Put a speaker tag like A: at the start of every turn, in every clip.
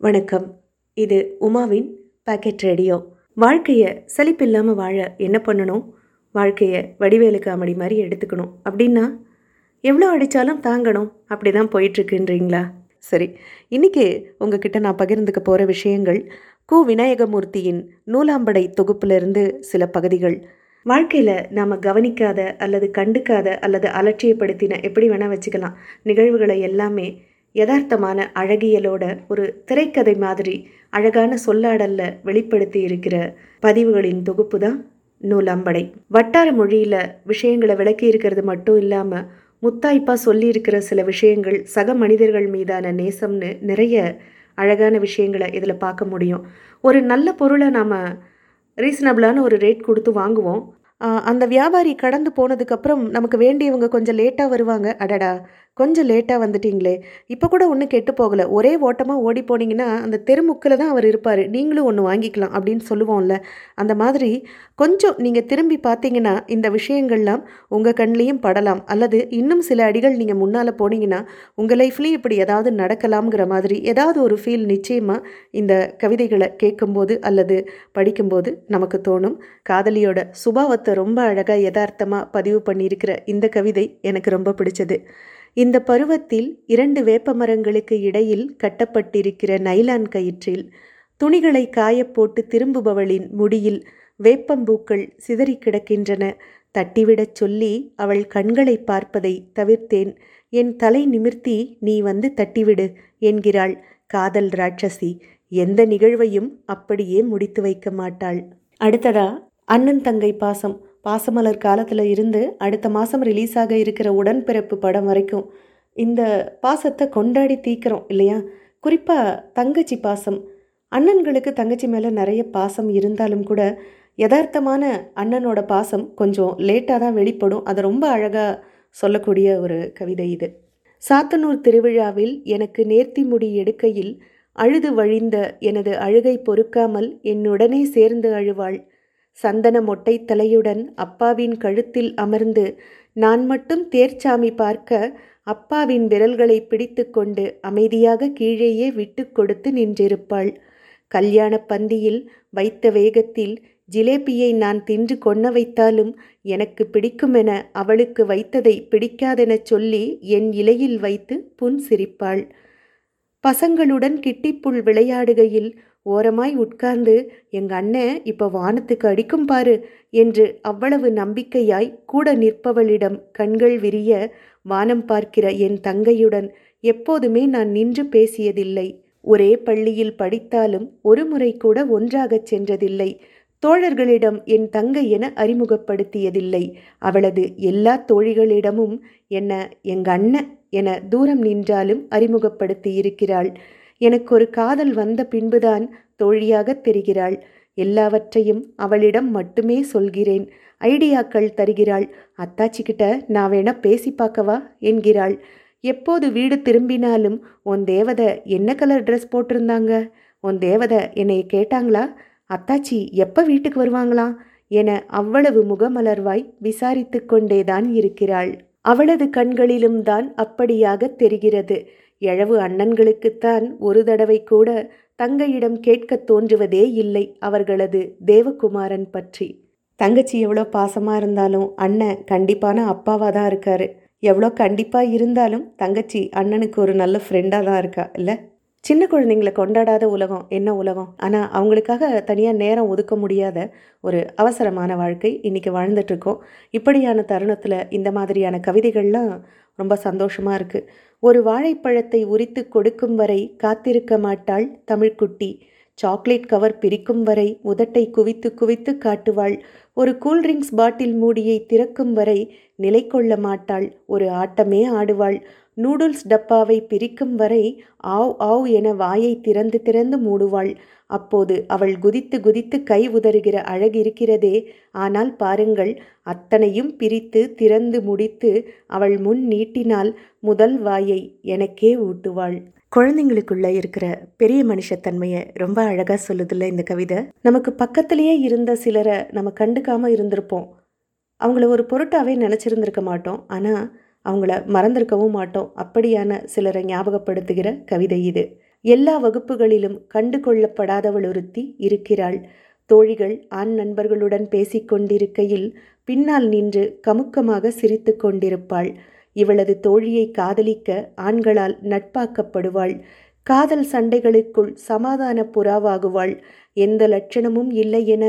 A: வணக்கம். இது உமாவின் packet radio. வாழ்க்கையை சலிப்பில்லாமல் வாழ என்ன பண்ணணும்? வாழ்க்கையை வடிவேலு காமெடி மாதிரி எடுத்துக்கணும். அப்படின்னா எவ்வளோ அடித்தாலும் தாங்கணும். அப்படி தான் போயிட்டுருக்குன்றீங்களா? சரி இன்றைக்கி உங்ககிட்ட நான் பகிர்ந்துக்க போகிற விஷயங்கள் கு. விநாயகமூர்த்தியின் நூலாம்படை தொகுப்பிலிருந்து சில பகுதிகள். வாழ்க்கையில் நாம் கவனிக்காத அல்லது கண்டுக்காத அல்லது அலட்சியப்படுத்தின எப்படி வேணால் வச்சுக்கலாம். நிகழ்வுகளை எல்லாமே யதார்த்தமான அழகியலோட ஒரு திரைக்கதை மாதிரி அழகான சொல்லாடல்ல வெளிப்படுத்தி இருக்கிற பதிவுகளின் தொகுப்பு தான் நூலம்படை. வட்டார மொழியில் விஷயங்களை விளக்கி இருக்கிறது மட்டும் இல்லாமல் முத்தாய்ப்பாக சொல்லியிருக்கிற சில விஷயங்கள் சக மனிதர்கள் மீதான நேசம்னு நிறைய அழகான விஷயங்களை இதில் பார்க்க முடியும். ஒரு நல்ல பொருளை நாம் ரீசனபிளான ஒரு ரேட் கொடுத்து வாங்குவோம். அந்த வியாபாரி கடந்து போனதுக்கப்புறம் நமக்கு வேண்டியவங்க கொஞ்சம் லேட்டாக வருவாங்க. அடடா கொஞ்சம் லேட்டாக வந்துட்டீங்களே. இப்போ கூட ஒன்றும் கெட்டு போகலை. ஒரே ஓட்டமாக ஓடி போனீங்கன்னா அந்த தெருமுக்கில் தான் அவர் இருப்பார். நீங்களும் ஒன்று வாங்கிக்கலாம் அப்படின்னு சொல்லுவோம்ல. அந்த மாதிரி கொஞ்சம் நீங்கள் திரும்பி பார்த்தீங்கன்னா இந்த விஷயங்கள்லாம் உங்கள் கண்லேயும் படலாம். அல்லது இன்னும் சில அடிகள் நீங்கள் முன்னால் போனீங்கன்னா உங்கள் லைஃப்லேயும் இப்படி ஏதாவது நடக்கலாம்ங்கிற மாதிரி ஏதாவது ஒரு ஃபீல் நிச்சயமாக இந்த கவிதைகளை கேட்கும்போது அல்லது படிக்கும்போது நமக்கு தோணும். காதலியோட சுபாவத்தை ரொம்ப அழகாக யதார்த்தமாக பதிவு பண்ணியிருக்கிற இந்த கவிதை எனக்கு ரொம்ப பிடிச்சது. இந்த பருவத்தில் இரண்டு வேப்ப மரங்களுக்கு இடையில் கட்டப்பட்டிருக்கிற நைலான் கயிற்றில் துணிகளை காயப்போட்டு திரும்புபவளின் முடியில் வேப்பம்பூக்கள் சிதறி கிடக்கின்றன. தட்டிவிடச் சொல்லி அவள் கண்களை பார்ப்பதை தவிர்த்தேன். என் தலை நிமிர்த்தி நீ வந்து தட்டிவிடு என்கிறாள் காதல் ராட்சசி. எந்த நிகழ்வையும் அப்படியே முடித்து வைக்க மாட்டாள். அடுத்ததா அண்ணன் தங்கை பாசம். பாசமலர் காலத்தில் இருந்து அடுத்த மாதம் ரிலீஸ் ஆக இருக்கிற உடன்பிறப்பு படம் வரைக்கும் இந்த பாசத்தை கொண்டாடி தீக்கிறோம் இல்லையா? குறிப்பாக தங்கச்சி பாசம். அண்ணன்களுக்கு தங்கச்சி மேலே நிறைய பாசம் இருந்தாலும் கூட யதார்த்தமான அண்ணனோட பாசம் கொஞ்சம் லேட்டாக தான் வெளிப்படும். அதை ரொம்ப அழகாக சொல்லக்கூடிய ஒரு கவிதை இது. சாத்தனூர் திருவிழாவில் எனக்கு நேர்த்தி முடி எடுக்கையில் அழுது வழிந்த எனது அழுகை பொறுக்காமல் என்னுடனே சேர்ந்து அழுவாள். சந்தன மொட்டை தலையுடன் அப்பாவின் கழுத்தில் அமர்ந்து நான் மட்டும் தேர்ச்சாமி பார்க்க அப்பாவின் விரல்களை பிடித்து கொண்டு அமைதியாக கீழேயே விட்டு கொடுத்து நின்றிருப்பாள். கல்யாண பந்தியில் வைத்த வேகத்தில் ஜிலேபியை நான் தின்று கொன்ன வைத்தாலும் எனக்கு பிடிக்குமென அவளுக்கு வைத்ததை பிடிக்காதெனச் சொல்லி என் இலையில் வைத்து புன் சிரிப்பாள். பசங்களுடன் கிட்டிப்புள் விளையாடுகையில் ஓரமாய் உட்கார்ந்து எங்க அண்ணன் இப்போ வானத்துக்கு அடிக்கும் பாரு என்று அவ்வளவு நம்பிக்கையாய் கூட நிற்பவளிடம் கண்கள் விரிய வானம் பார்க்கிற என் தங்கையுடன் எப்போதுமே நான் நின்று பேசியதில்லை. ஒரே பள்ளியில் படித்தாலும் ஒரு முறை கூட ஒன்றாகச் சென்றதில்லை. தோழர்களிடம் என் தங்கை என அறிமுகப்படுத்தியதில்லை. அவளது எல்லா தோழிகளிடமும் என்ன எங்க அண்ணன் என தூரம் நின்றாலும் அறிமுகப்படுத்தி இருக்கிறாள் எனக்கு ஒரு காதல் வந்த பின்புதான் தோழியாக தெரிகிறாள். எல்லாவற்றையும் அவளிடம் மட்டுமே சொல்கிறேன். ஐடியாக்கள் தருகிறாள். அத்தாச்சிக்கிட்ட நான் வேணா பேசி பார்க்கவா? என்கிறாள். எப்போது வீடு திரும்பினாலும் உன் தேவதை என்ன கலர் ட்ரெஸ் போட்டிருந்தாங்க? உன் தேவதை என்னை கேட்டாங்களா? அத்தாச்சி எப்போ வீட்டுக்கு வருவாங்களா? என அவ்வளவு முகமலர்வாய் விசாரித்து கொண்டேதான் இருக்கிறாள். அவளது கண்களிலும் தான் அப்படியாக தெரிகிறது. எழவு அண்ணன்களுக்குத்தான் ஒரு தடவை கூட தங்கையிடம் கேட்கத் தோன்றுவதே இல்லை அவர்களது தேவகுமாரன் பற்றி. தங்கச்சி எவ்வளோ பாசமாக இருந்தாலும் அண்ணன் கண்டிப்பான அப்பாவாக தான் இருக்காரு. எவ்வளோ கண்டிப்பாக இருந்தாலும் தங்கச்சி அண்ணனுக்கு ஒரு நல்ல ஃப்ரெண்டாக தான் இருக்கா இல்லை? சின்ன குழந்தைங்களை கொண்டாடாத உலகம் என்ன உலகம்? ஆனால் அவங்களுக்காக தனியாக நேரம் ஒதுக்க முடியாத ஒரு அவசரமான வாழ்க்கை இன்றைக்கி வாழ்ந்துட்டுருக்கோம். இப்படியான தருணத்தில் இந்த மாதிரியான கவிதைகள்லாம் ரொம்ப சந்தோஷமாக இருக்குது ஒரு வாழைப்பழத்தை உரித்து கொடுக்கும் வரை காத்திருக்க மாட்டாள் தமிழ்க்குட்டி சாக்லேட் கவர் பிரிக்கும் வரை உதட்டை குவித்து குவித்து காட்டுவாள். ஒரு கூல்ட்ரிங்க்ஸ் பாட்டில் மூடியை திறக்கும் வரை நிலை கொள்ள மாட்டாள். ஒரு ஆட்டமே ஆடுவாள். நூடுல்ஸ் டப்பாவை பிரிக்கும் வரை ஆவ் ஆவ் என வாயை திறந்து திறந்து மூடுவாள். அப்போது அவள் குதித்து குதித்து கை உதறுகிற அழகு இருக்கிறதே. ஆனால் பாருங்கள் அத்தனையும் பிரித்து திறந்து முடித்து அவள் முன் நீட்டினால் முதல் வாயை எனக்கே ஊட்டுவாள். குழந்தைங்களுக்குள்ள இருக்கிற பெரிய மனுஷத்தன்மையை ரொம்ப அழகாக சொல்லுதில்ல இந்த கவிதை. நமக்கு பக்கத்திலேயே இருந்த சிலரை நம்ம கண்டுக்காமல் இருந்திருப்போம். அவங்கள ஒரு பொருட்டாவே நினச்சிருந்திருக்க மாட்டோம். ஆனால் அவங்கள மறந்திருக்கவும் மாட்டோம். அப்படியான சிலரை ஞாபகப்படுத்துகிற கவிதை இது. எல்லா வகுப்புகளிலும் கண்டு கொள்ளப்படாதவள் ஒருத்தி இருக்கிறாள். தோழிகள் ஆண் நண்பர்களுடன் பேசிக்கொண்டிருக்கையில் பின்னால் நின்று கமுக்கமாக சிரித்து கொண்டிருப்பாள். இவளது தோழியை காதலிக்க ஆண்களால் நட்பாக்கப்படுவாள். காதல் சண்டைகளுக்குள் சமாதான புறாவாகுவாள். எந்த லட்சணமும் இல்லை என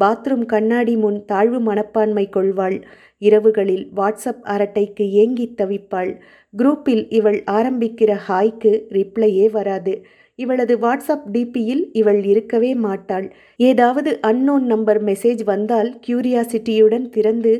A: பாத்ரூம் கண்ணாடி முன் தாழ்வு மனப்பான்மை கொள்வாள். இரவுகளில் வாட்ஸ்அப் அரட்டைக்கு ஏங்கி தவிப்பாள். குரூப்பில் இவள் ஆரம்பிக்கிற ஹாய்க்கு ரிப்ளையே வராது. இவளது வாட்ஸ்அப் டிபியில் இவள் இருக்கவே மாட்டாள். ஏதாவது அன்னோன் நம்பர் மெசேஜ் வந்தால் கியூரியாசிட்டியுடன் திறந்து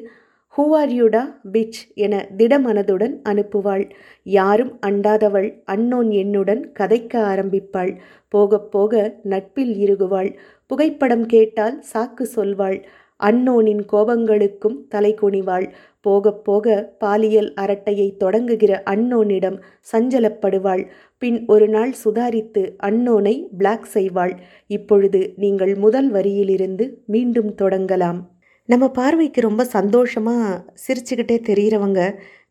A: ஹூ ஆர் யூடா பிச் என திடமனதுடன் அனுப்புவாள். யாரும் அண்டாதவள் அன்னோன் எண்ணுடன் கதைக்க ஆரம்பிப்பாள். போக போக நட்பில் இறுகுவாள். புகைப்படம் கேட்டால் சாக்கு சொல்வாள். அன்னோனின் கோபங்களுக்கும் தலை குனிவாள். போக போக பாலியல் அரட்டையை தொடங்குகிற அன்னோனிடம் சஞ்சலப்படுவாள். பின் ஒரு நாள் சுதாரித்து அன்னோனை பிளாக் செய்வாள். இப்பொழுது நீங்கள் முதல் வரியிலிருந்து மீண்டும் தொடங்கலாம். நம்ம பார்வைக்கு ரொம்ப சந்தோஷமாக சிரிச்சுக்கிட்டே தெரிகிறவங்க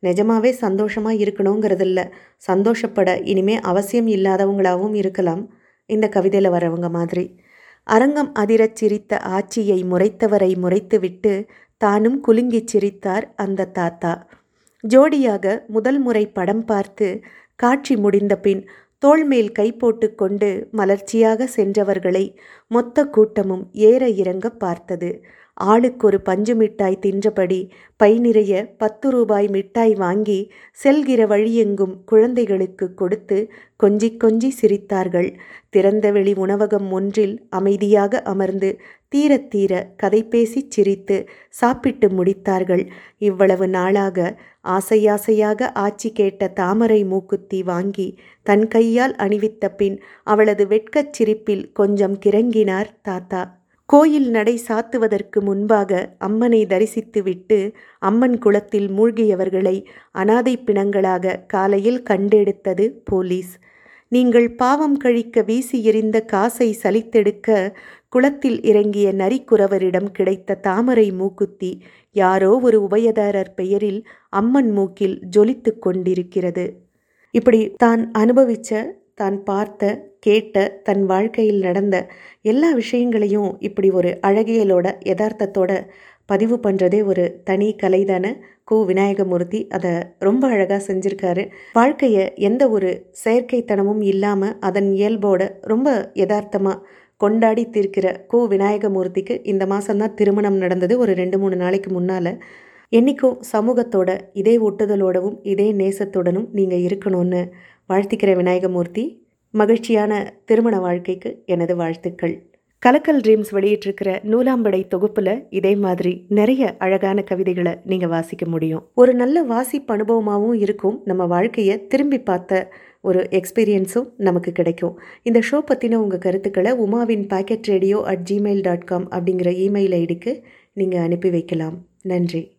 A: நிஜமாவே சந்தோஷமாக இருக்கணுங்கிறதில்ல. சந்தோஷப்பட இனிமே அவசியம் இல்லாதவங்களாகவும் இருக்கலாம். இந்த கவிதையில் வரவங்க மாதிரி. அரங்கம் அதிரச் சிரித்த ஆட்சியை முறைத்தவரை முறைத்துவிட்டு தானும் குலுங்கிச் சிரித்தார் அந்த தாத்தா. ஜோடியாக முதல் முறை படம் பார்த்து காட்சி முடிந்த பின் தோள்மேல் கை போட்டுக்கொண்டு மலர்ச்சியாக சென்றவர்களை மொத்த கூட்டமும் ஏற இறங்க பார்த்தது. ஆளுக்கொரு பஞ்சு மிட்டாய் தின்றபடி பை நிறைய பத்து ரூபாய் மிட்டாய் வாங்கி செல்கிற வழியெங்கும் குழந்தைகளுக்கு கொடுத்து கொஞ்சி கொஞ்சி சிரித்தார்கள். திறந்தவெளி உணவகம் ஒன்றில் அமைதியாக அமர்ந்து தீர தீர கதை பேசிச் சிரித்து சாப்பிட்டு முடித்தார்கள். இவ்வளவு நாளாக ஆசையாசையாக ஆட்சி கேட்ட தாமரை மூக்குத்தி வாங்கி தன் கையால் அணிவித்த பின் அவளது வெட்கச் சிரிப்பில் கொஞ்சம் கிறங்கினார் தாத்தா. கோயில் நடை சாத்துவதற்கு முன்பாக அம்மனை தரிசித்துவிட்டு அம்மன் குளத்தில் மூழ்கியவர்களை அனாதை பிணங்களாக காலையில் கண்டெடுத்தது போலீஸ். நீங்கள் பாவம் கழிக்க வீசி எறிந்த காசை சலித்தெடுக்க குளத்தில் இறங்கிய நரிக்குறவரிடம் கிடைத்த தாமரை மூக்குத்தி யாரோ ஒரு உபயதாரர் பெயரில் அம்மன் மூக்கில் ஜொலித்து கொண்டிருக்கிறது. இப்படி தான் அனுபவித்த தான் பார்த்த கேட்ட தன் வாழ்க்கையில் நடந்த எல்லா விஷயங்களையும் இப்படி ஒரு அழகியலோட யதார்த்தத்தோட பதிவு பண்ணுறதே ஒரு தனி கலை தானே கு. விநாயகமூர்த்தி. அதை ரொம்ப அழகாக செஞ்சுருக்காரு. வாழ்க்கையை எந்த ஒரு செயற்கைத்தனமும் இல்லாமல் அதன் இயல்போட ரொம்ப யதார்த்தமாக கொண்டாடி தீர்க்கிற கு. விநாயகமூர்த்திக்கு இந்த மாதம்தான் திருமணம் நடந்தது. ஒரு ரெண்டு மூணு நாளைக்கு முன்னால் என்றைக்கும் சமூகத்தோட இதே ஒட்டுதலோடவும் இதே நேசத்துடனும் நீங்கள் இருக்கணும்னு வாழ்த்திக்கிற விநாயகமூர்த்தி மகிழ்ச்சியான திருமண வாழ்க்கைக்கு எனது வாழ்த்துக்கள். கலக்கல் ட்ரீம்ஸ் வெளியிட்டிருக்கிற நூலாம்படை தொகுப்பில் இதே மாதிரி நிறைய அழகான கவிதைகளை நீங்கள் வாசிக்க முடியும். ஒரு நல்ல வாசிப்பு அனுபவமாகவும் இருக்கும். நம்ம வாழ்க்கையை திரும்பி பார்த்த ஒரு எக்ஸ்பீரியன்ஸும் நமக்கு கிடைக்கும். இந்த ஷோ பற்றின உங்கள் கருத்துக்களை உமாவின் packet radio at Gmail dot com அப்படிங்கிற இமெயில் ஐடிக்கு நீங்கள் அனுப்பி வைக்கலாம். நன்றி.